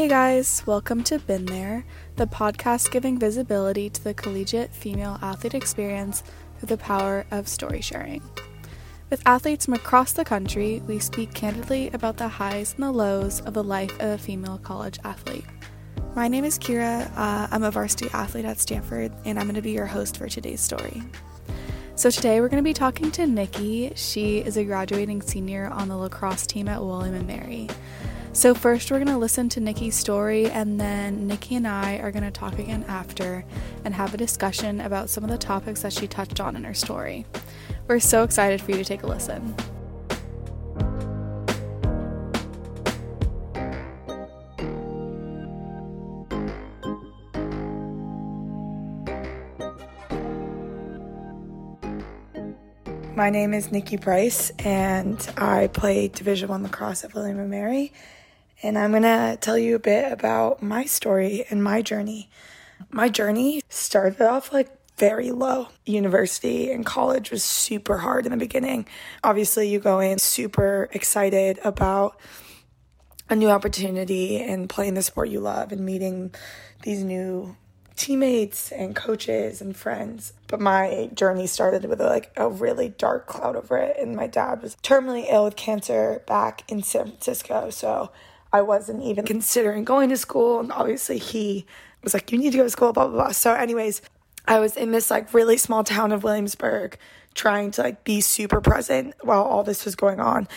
Hey guys, welcome to Been There, the podcast giving visibility to the collegiate female athlete experience through the power of story sharing. With athletes from across the country, we speak candidly about the highs and the lows of the life of a female college athlete. My name is Kira. Uh, I'm a varsity athlete at Stanford, and I'm going to be your host for today's story. So, today we're going to be talking to Nikky. She is a graduating senior on the lacrosse team at William and Mary. So, first, we're going to listen to Nikky's story, and then Nikky and I are going to talk again after and have a discussion about some of the topics that she touched on in her story. We're so excited for you to take a listen. My name is Nikky Price, and I play Division One lacrosse at William and Mary. And I'm gonna tell you a bit about my story and my journey. My journey started off like very low. University and college was super hard in the beginning. Obviously, you go in super excited about a new opportunity and playing the sport you love and meeting these new teammates and coaches and friends. But my journey started with like a really dark cloud over it. And my dad was terminally ill with cancer back in San Francisco. So I wasn't even considering going to school. And obviously, he was like, You need to go to school, blah, blah, blah. So, anyways, I was in this like really small town of Williamsburg trying to like be super present while all this was going on.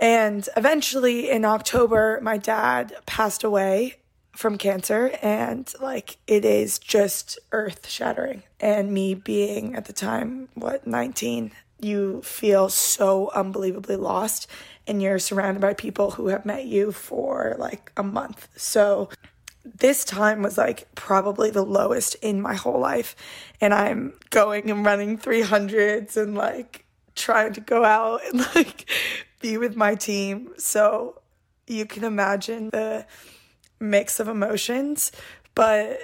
And eventually in October, my dad passed away from cancer and like it is just earth shattering. And me being at the time, what, 19, you feel so unbelievably lost and you're surrounded by people who have met you for like a month. So this time was like probably the lowest in my whole life. And I'm going and running 300s and like trying to go out and like be with my team. So you can imagine the mix of emotions. But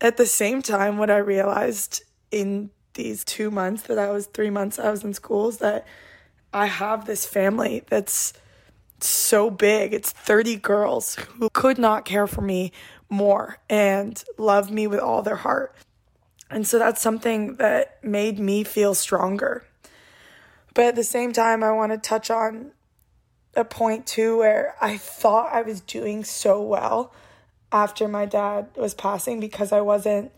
at the same time, what I realized in these two months that I was three months I was in schools that I have this family that's so big. It's 30 girls who could not care for me more and love me with all their heart. And so that's something that made me feel stronger. But at the same time, I want to touch on a point too where I thought I was doing so well after my dad was passing because I wasn't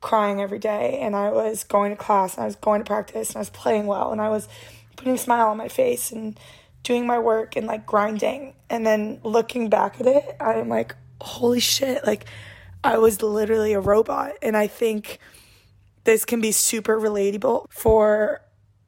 crying every day and I was going to class and I was going to practice and I was playing well and I was putting a smile on my face and doing my work and like grinding. And then looking back at it, I'm like, holy shit, like I was literally a robot. And I think this can be super relatable for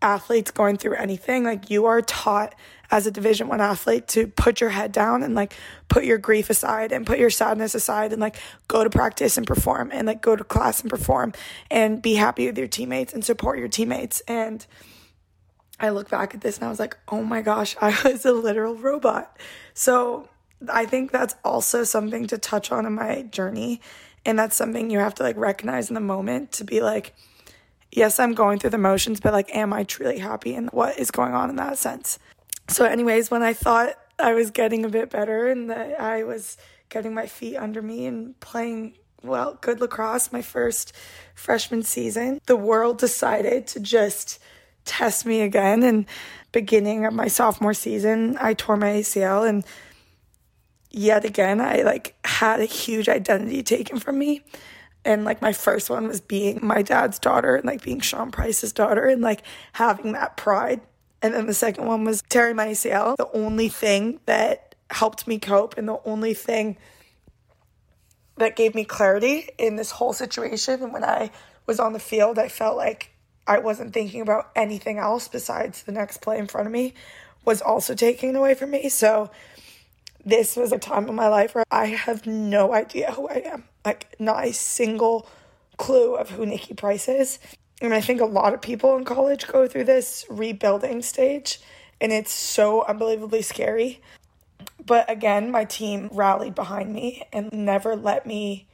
athletes going through anything. Like you are taught as a division 1 athlete to put your head down and like put your grief aside and put your sadness aside and like go to practice and perform and like go to class and perform and be happy with your teammates and support your teammates and I look back at this and I was like, "Oh my gosh, I was a literal robot." So, I think that's also something to touch on in my journey. And that's something you have to like recognize in the moment to be like, yes, I'm going through the motions, but like, am I truly happy and what is going on in that sense? So, anyways, when I thought I was getting a bit better and that I was getting my feet under me and playing well, good lacrosse my first freshman season, the world decided to just test me again. And beginning of my sophomore season, I tore my ACL and yet again I like had a huge identity taken from me. And like my first one was being my dad's daughter and like being Sean Price's daughter and like having that pride. And then the second one was tearing my ACL. The only thing that helped me cope and the only thing that gave me clarity in this whole situation. And when I was on the field, I felt like I wasn't thinking about anything else besides the next play in front of me was also taken away from me. So this was a time in my life where I have no idea who I am. Like not a single clue of who Nikky Price is. And I think a lot of people in college go through this rebuilding stage and it's so unbelievably scary. But again, my team rallied behind me and never let me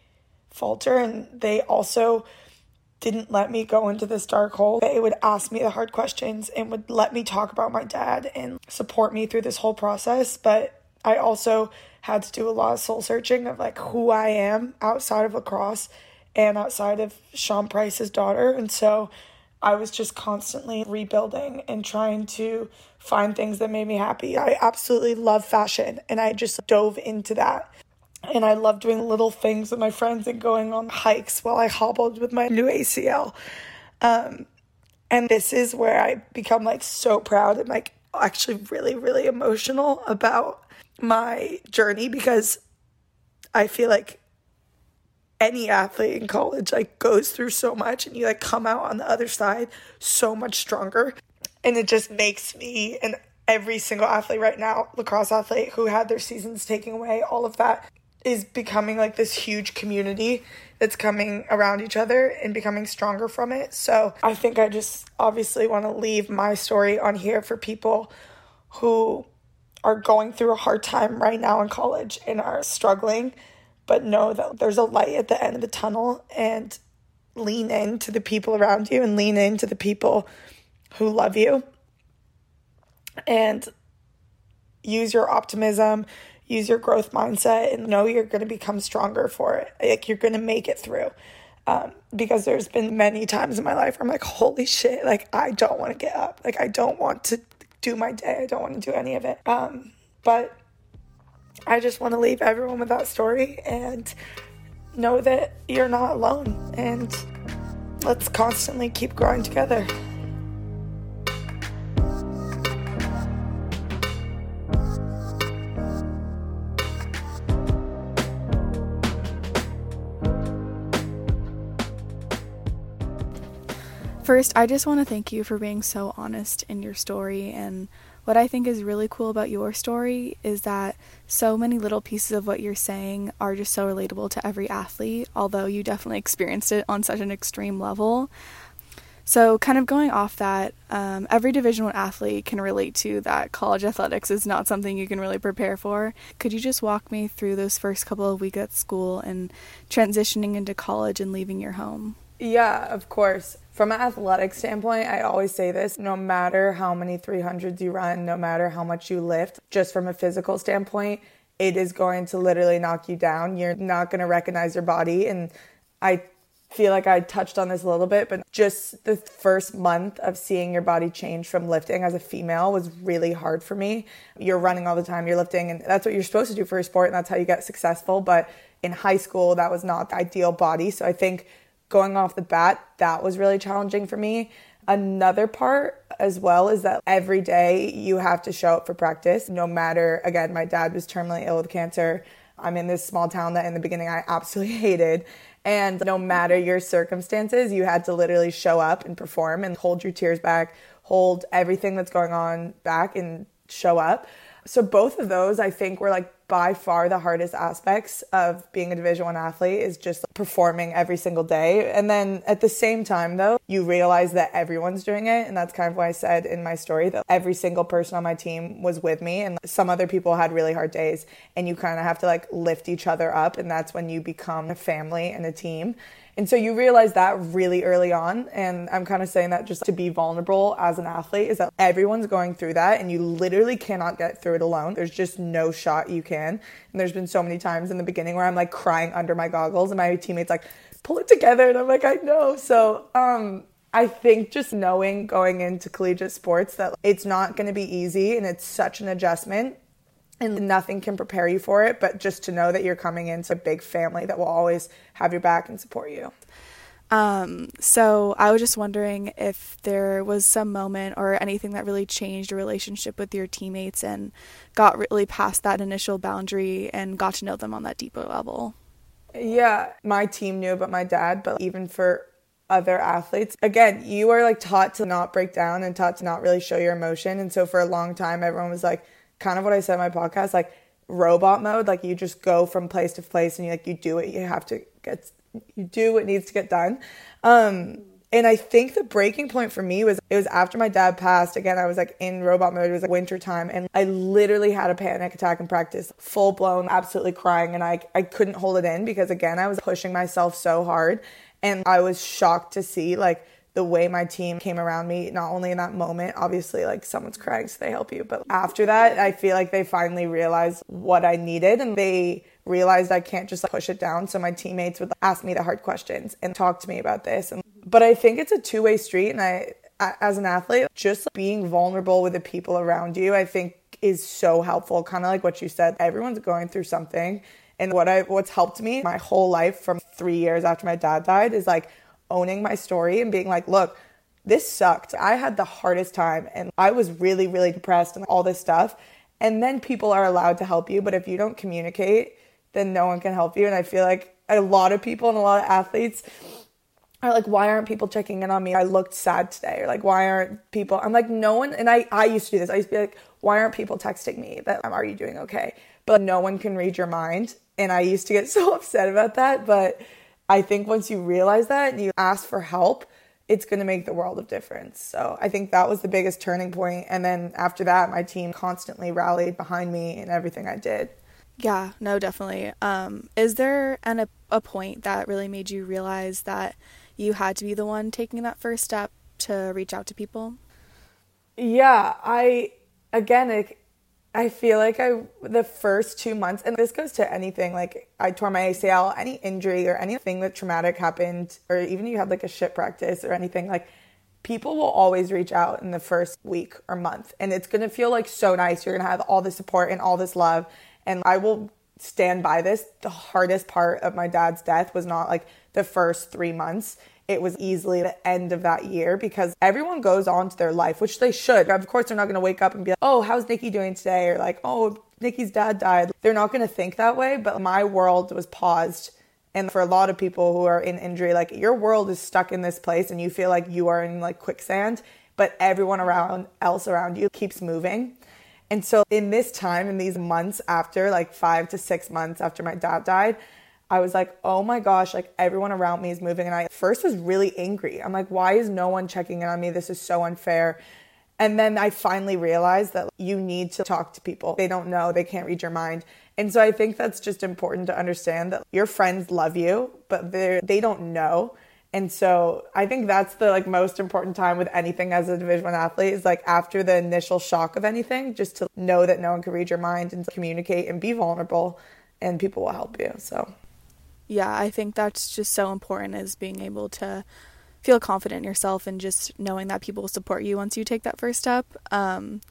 falter and they also didn't let me go into this dark hole. They would ask me the hard questions and would let me talk about my dad and support me through this whole process. But I also had to do a lot of soul searching of like who I am outside of lacrosse and outside of Sean Price's daughter. And so I was just constantly rebuilding and trying to find things that made me happy. I absolutely love fashion and I just dove into that. And I love doing little things with my friends and going on hikes while I hobbled with my new ACL. Um, and this is where I become like so proud and like actually really, really emotional about my journey because I feel like any athlete in college like goes through so much and you like come out on the other side so much stronger. And it just makes me and every single athlete right now lacrosse athlete who had their seasons taken away all of that is becoming like this huge community that's coming around each other and becoming stronger from it. So i think i just obviously want to leave my story on here for people who are going through a hard time right now in college and are struggling, but know that there's a light at the end of the tunnel and lean into the people around you and lean into the people who love you. And use your optimism, use your growth mindset, and know you're going to become stronger for it. Like you're going to make it through. Um, because there's been many times in my life where I'm like, holy shit, like I don't want to get up. Like I don't want to do my day. I don't want to do any of it. Um, but I just want to leave everyone with that story and know that you're not alone. And let's constantly keep growing together. First, I just want to thank you for being so honest in your story. And what I think is really cool about your story is that so many little pieces of what you're saying are just so relatable to every athlete, although you definitely experienced it on such an extreme level. So, kind of going off that, um, every Division One athlete can relate to that college athletics is not something you can really prepare for. Could you just walk me through those first couple of weeks at school and transitioning into college and leaving your home? Yeah, of course. From an athletic standpoint, I always say this no matter how many 300s you run, no matter how much you lift, just from a physical standpoint, it is going to literally knock you down. You're not going to recognize your body. And I feel like I touched on this a little bit, but just the first month of seeing your body change from lifting as a female was really hard for me. You're running all the time, you're lifting, and that's what you're supposed to do for a sport, and that's how you get successful. But in high school, that was not the ideal body. So I think going off the bat, that was really challenging for me. Another part as well is that every day you have to show up for practice, no matter, again, my dad was terminally ill with cancer. I'm in this small town that in the beginning I absolutely hated. And no matter your circumstances, you had to literally show up and perform and hold your tears back, hold everything that's going on back and show up. So both of those I think were like by far the hardest aspects of being a division 1 athlete is just performing every single day. And then at the same time though, you realize that everyone's doing it and that's kind of why I said in my story that every single person on my team was with me and some other people had really hard days and you kind of have to like lift each other up and that's when you become a family and a team. And so you realize that really early on. And I'm kind of saying that just to be vulnerable as an athlete is that everyone's going through that and you literally cannot get through it alone. There's just no shot you can. And there's been so many times in the beginning where I'm like crying under my goggles and my teammates like, pull it together. And I'm like, I know. So, um, I think just knowing going into collegiate sports that it's not going to be easy and it's such an adjustment and nothing can prepare you for it, but just to know that you're coming into a big family that will always have your back and support you. Um, so I was just wondering if there was some moment or anything that really changed your relationship with your teammates and got really past that initial boundary and got to know them on that deeper level. Yeah, my team knew about my dad, but even for other athletes, again, you are like taught to not break down and taught to not really show your emotion. And so for a long time, everyone was like, kind of what I said in my podcast, like robot mode. Like you just go from place to place and you like you do what you have to get you do what needs to get done. Um and I think the breaking point for me was it was after my dad passed. Again, I was like in robot mode. It was like winter time, and I literally had a panic attack in practice, full blown, absolutely crying, and I I couldn't hold it in because again I was pushing myself so hard, and I was shocked to see like the way my team came around me, not only in that moment, obviously, like someone's crying, so they help you. But after that, I feel like they finally realized what I needed and they realized I can't just like, push it down. So my teammates would ask me the hard questions and talk to me about this. And, but I think it's a two way street. And I, as an athlete, just being vulnerable with the people around you, I think is so helpful. Kind of like what you said, everyone's going through something. And what I what's helped me my whole life from three years after my dad died is like owning my story and being like, look, this sucked. I had the hardest time and I was really, really depressed and all this stuff. And then people are allowed to help you. But if you don't communicate, then no one can help you. And I feel like a lot of people and a lot of athletes are like, why aren't people checking in on me? I looked sad today. Or like, why aren't people? I'm like, no one. And I, I used to do this. I used to be like, why aren't people texting me that, I'm are you doing okay? But no one can read your mind. And I used to get so upset about that. But I think once you realize that and you ask for help, it's going to make the world of difference. So I think that was the biggest turning point. And then after that, my team constantly rallied behind me in everything I did. Yeah, no, definitely. Um, is there an, a, a point that really made you realize that you had to be the one taking that first step to reach out to people? Yeah, I, again, it, I feel like I the first two months, and this goes to anything like I tore my ACL, any injury or anything that traumatic happened, or even you had like a shit practice or anything like. People will always reach out in the first week or month, and it's gonna feel like so nice. You're gonna have all the support and all this love, and I will stand by this. The hardest part of my dad's death was not like the first three months it was easily the end of that year because everyone goes on to their life, which they should. Of course, they're not going to wake up and be like, oh, how's Nikky doing today? Or like, oh, Nikky's dad died. They're not going to think that way, but my world was paused. And for a lot of people who are in injury, like your world is stuck in this place and you feel like you are in like quicksand, but everyone around else around you keeps moving. And so in this time, in these months after, like five to six months after my dad died, I was like, oh my gosh, like everyone around me is moving. And I first was really angry. I'm like, why is no one checking in on me? This is so unfair. And then I finally realized that you need to talk to people. They don't know, they can't read your mind. And so I think that's just important to understand that your friends love you, but they they don't know. And so I think that's the like most important time with anything as a division 1 athlete is like after the initial shock of anything just to know that no one can read your mind and communicate and be vulnerable and people will help you. So yeah, I think that's just so important is being able to feel confident in yourself and just knowing that people will support you once you take that first step. Um,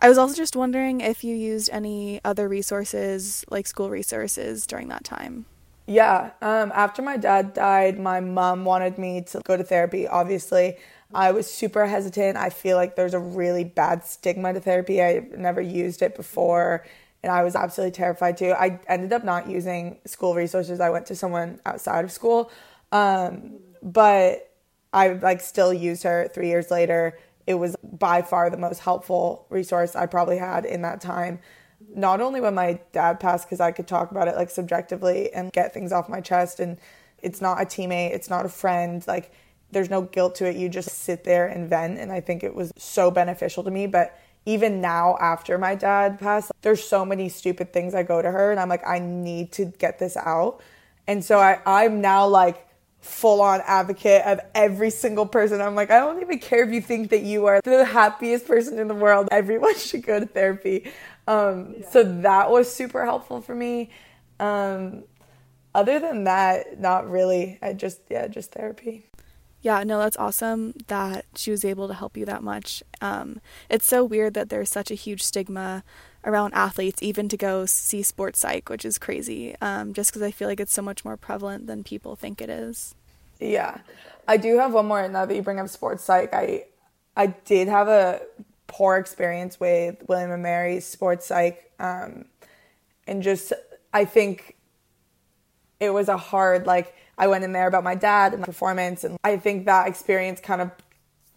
I was also just wondering if you used any other resources, like school resources, during that time. Yeah. Um, after my dad died, my mom wanted me to go to therapy, obviously. I was super hesitant. I feel like there's a really bad stigma to therapy. I never used it before and I was absolutely terrified too. I ended up not using school resources. I went to someone outside of school, um, but I like still used her three years later. It was by far the most helpful resource I probably had in that time. Not only when my dad passed, because I could talk about it like subjectively and get things off my chest, and it's not a teammate, it's not a friend, like there's no guilt to it. You just sit there and vent, and I think it was so beneficial to me. But even now after my dad passed, there's so many stupid things I go to her and I'm like, I need to get this out. And so I, I'm now like full on advocate of every single person. I'm like, I don't even care if you think that you are the happiest person in the world. Everyone should go to therapy. Um, yeah. So that was super helpful for me. Um, other than that, not really. I just, yeah, just therapy yeah, no, that's awesome that she was able to help you that much. Um, it's so weird that there's such a huge stigma around athletes, even to go see sports psych, which is crazy. Um, just because I feel like it's so much more prevalent than people think it is. Yeah, I do have one more. Now that you bring up sports psych, I I did have a poor experience with William and Mary's sports psych, um, and just I think it was a hard like I went in there about my dad and performance. And I think that experience kind of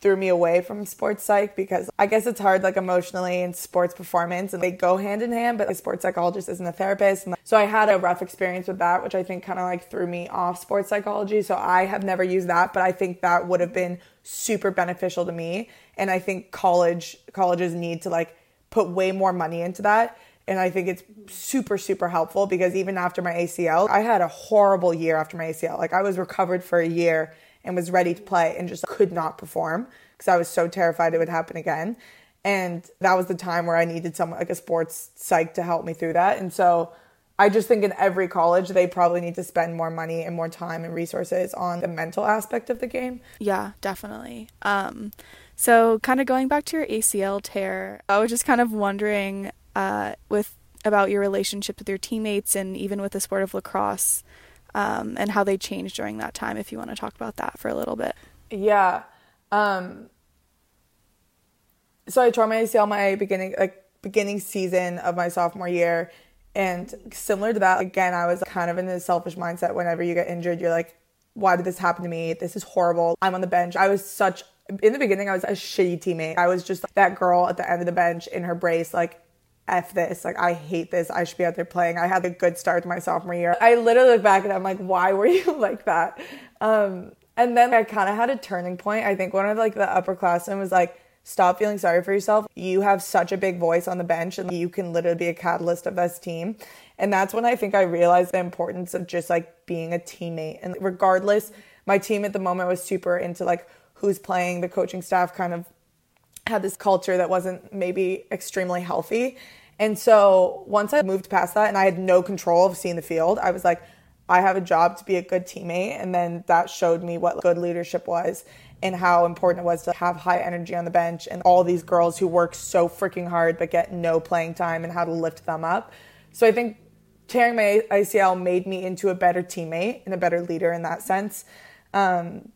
threw me away from sports psych because I guess it's hard like emotionally in sports performance and they go hand in hand, but a sports psychologist isn't a therapist. So I had a rough experience with that, which I think kind of like threw me off sports psychology. So I have never used that, but I think that would have been super beneficial to me. And I think college colleges need to like put way more money into that and I think it's super, super helpful because even after my ACL, I had a horrible year after my ACL. Like I was recovered for a year and was ready to play and just could not perform because I was so terrified it would happen again. And that was the time where I needed someone like a sports psych to help me through that. And so I just think in every college, they probably need to spend more money and more time and resources on the mental aspect of the game. Yeah, definitely. Um, so, kind of going back to your ACL tear, I was just kind of wondering uh, with about your relationship with your teammates and even with the sport of lacrosse um, and how they changed during that time. If you want to talk about that for a little bit. Yeah. Um, so I tore my ACL my beginning like beginning season of my sophomore year and similar to that, again, I was kind of in this selfish mindset whenever you get injured, you're like, why did this happen to me? This is horrible. I'm on the bench. I was such, in the beginning, I was a shitty teammate. I was just that girl at the end of the bench in her brace, like, F this. Like, I hate this. I should be out there playing. I had a good start to my sophomore year. I literally look back at and I'm like, why were you like that? Um, and then I kind of had a turning point. I think one of like the upperclassmen was like, Stop feeling sorry for yourself. You have such a big voice on the bench and you can literally be a catalyst of this team. And that's when I think I realized the importance of just like being a teammate. And regardless, my team at the moment was super into like who's playing. The coaching staff kind of had this culture that wasn't maybe extremely healthy. And so once I moved past that and I had no control of seeing the field, I was like, I have a job to be a good teammate. And then that showed me what good leadership was and how important it was to have high energy on the bench and all these girls who work so freaking hard but get no playing time and how to lift them up. So I think tearing my ACL made me into a better teammate and a better leader in that sense. Um,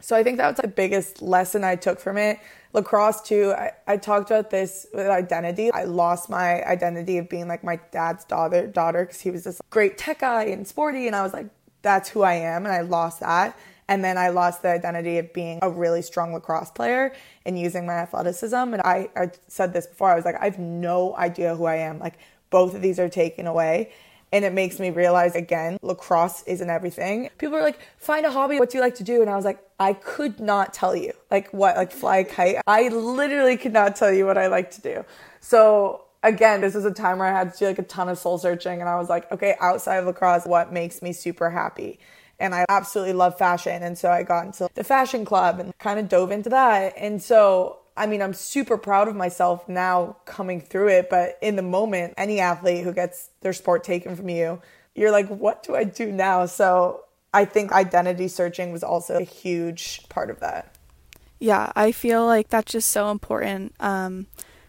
so I think that was the biggest lesson I took from it. Lacrosse too, I, I talked about this with identity. I lost my identity of being like my dad's daughter daughter because he was this great tech guy and sporty and I was like, that's who I am and I lost that. And then I lost the identity of being a really strong lacrosse player and using my athleticism. And I, I said this before, I was like, I have no idea who I am. Like, both of these are taken away. And it makes me realize again, lacrosse isn't everything. People are like, find a hobby. What do you like to do? And I was like, I could not tell you. Like, what? Like, fly a kite? I literally could not tell you what I like to do. So, again, this was a time where I had to do like a ton of soul searching. And I was like, okay, outside of lacrosse, what makes me super happy? and I absolutely love fashion. And so I got into the fashion club and kind of dove into that. And so, I mean, I'm super proud of myself now coming through it. But in the moment, any athlete who gets their sport taken from you, you're like, what do I do now? So I think identity searching was also a huge part of that. Yeah, I feel like that's just so important um,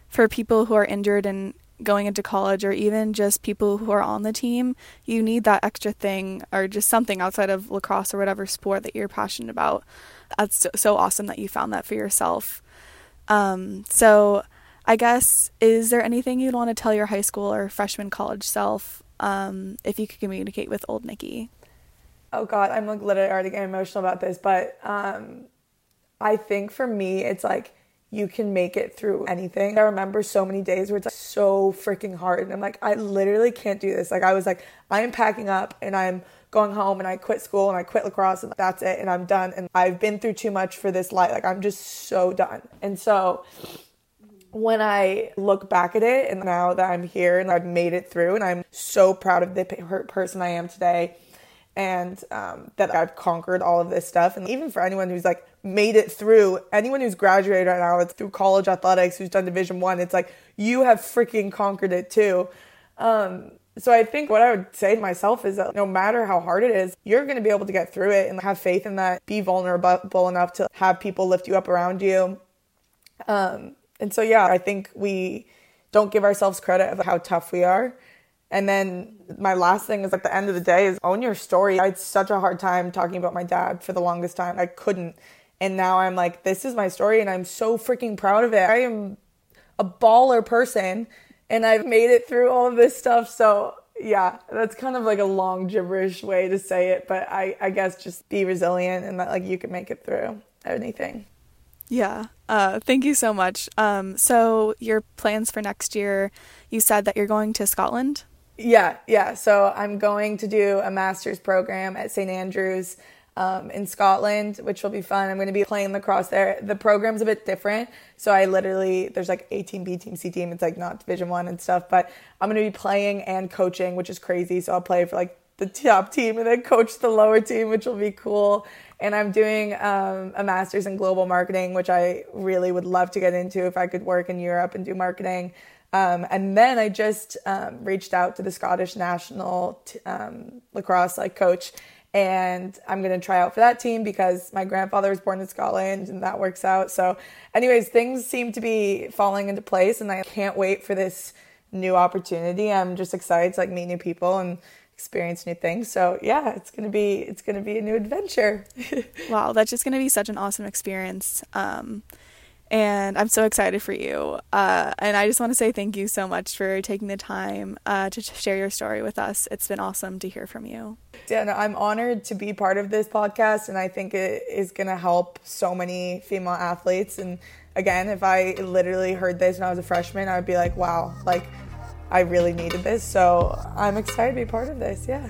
for people who are injured and going into college or even just people who are on the team, you need that extra thing or just something outside of lacrosse or whatever sport that you're passionate about. That's so, so awesome that you found that for yourself. Um, so, I guess, is there anything you'd want to tell your high school or freshman college self um, if you could communicate with old Nikky? Oh, God, I'm like literally already getting emotional about this, but um, I think for me, it's like, you can make it through anything. I remember so many days where it's like so freaking hard. And I'm like, I literally can't do this. Like, I was like, I am packing up and I'm going home and I quit school and I quit lacrosse and that's it and I'm done. And I've been through too much for this life. Like, I'm just so done. And so, when I look back at it and now that I'm here and I've made it through and I'm so proud of the person I am today and um, that I've conquered all of this stuff. And even for anyone who's like made it through, anyone who's graduated right now, it's through college athletics, who's done Division One, it's like you have freaking conquered it too. Um, so I think what I would say to myself is that no matter how hard it is, you're going to be able to get through it and have faith in that. Be vulnerable enough to have people lift you up around you. Um, and so yeah, I think we don't give ourselves credit of how tough we are. And then my last thing is at the end of the day is own your story. I had such a hard time talking about my dad for the longest time. I couldn't. And now I'm like, this is my story and I'm so freaking proud of it. I am a baller person and I've made it through all of this stuff. So yeah, that's kind of like a long gibberish way to say it, but I, I guess just be resilient and that like you can make it through anything. Yeah. Uh, thank you so much. Um, so your plans for next year, you said that you're going to Scotland. Yeah, yeah. So I'm going to do a master's program at St. Andrews um, in Scotland, which will be fun. I'm going to be playing lacrosse there. The program's a bit different. So I literally, there's like A team, B team, C team. It's like not Division One and stuff, but I'm going to be playing and coaching, which is crazy. So I'll play for like the top team and then coach the lower team, which will be cool. And I'm doing um, a master's in global marketing, which I really would love to get into if I could work in Europe and do marketing. Um, and then I just um, reached out to the Scottish national t- um, lacrosse like coach, and I'm gonna try out for that team because my grandfather was born in Scotland, and that works out. So, anyways, things seem to be falling into place, and I can't wait for this new opportunity. I'm just excited to like meet new people and experience new things. So yeah, it's gonna be it's gonna be a new adventure. wow, that's just gonna be such an awesome experience. Um, and I'm so excited for you. Uh, and I just want to say thank you so much for taking the time uh, to share your story with us. It's been awesome to hear from you. Yeah, I'm honored to be part of this podcast, and I think it is going to help so many female athletes. And again, if I literally heard this when I was a freshman, I would be like, wow, like I really needed this. So I'm excited to be part of this. Yeah.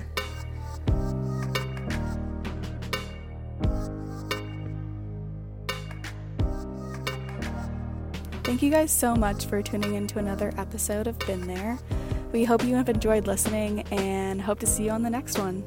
Thank you guys so much for tuning in to another episode of Been There. We hope you have enjoyed listening and hope to see you on the next one.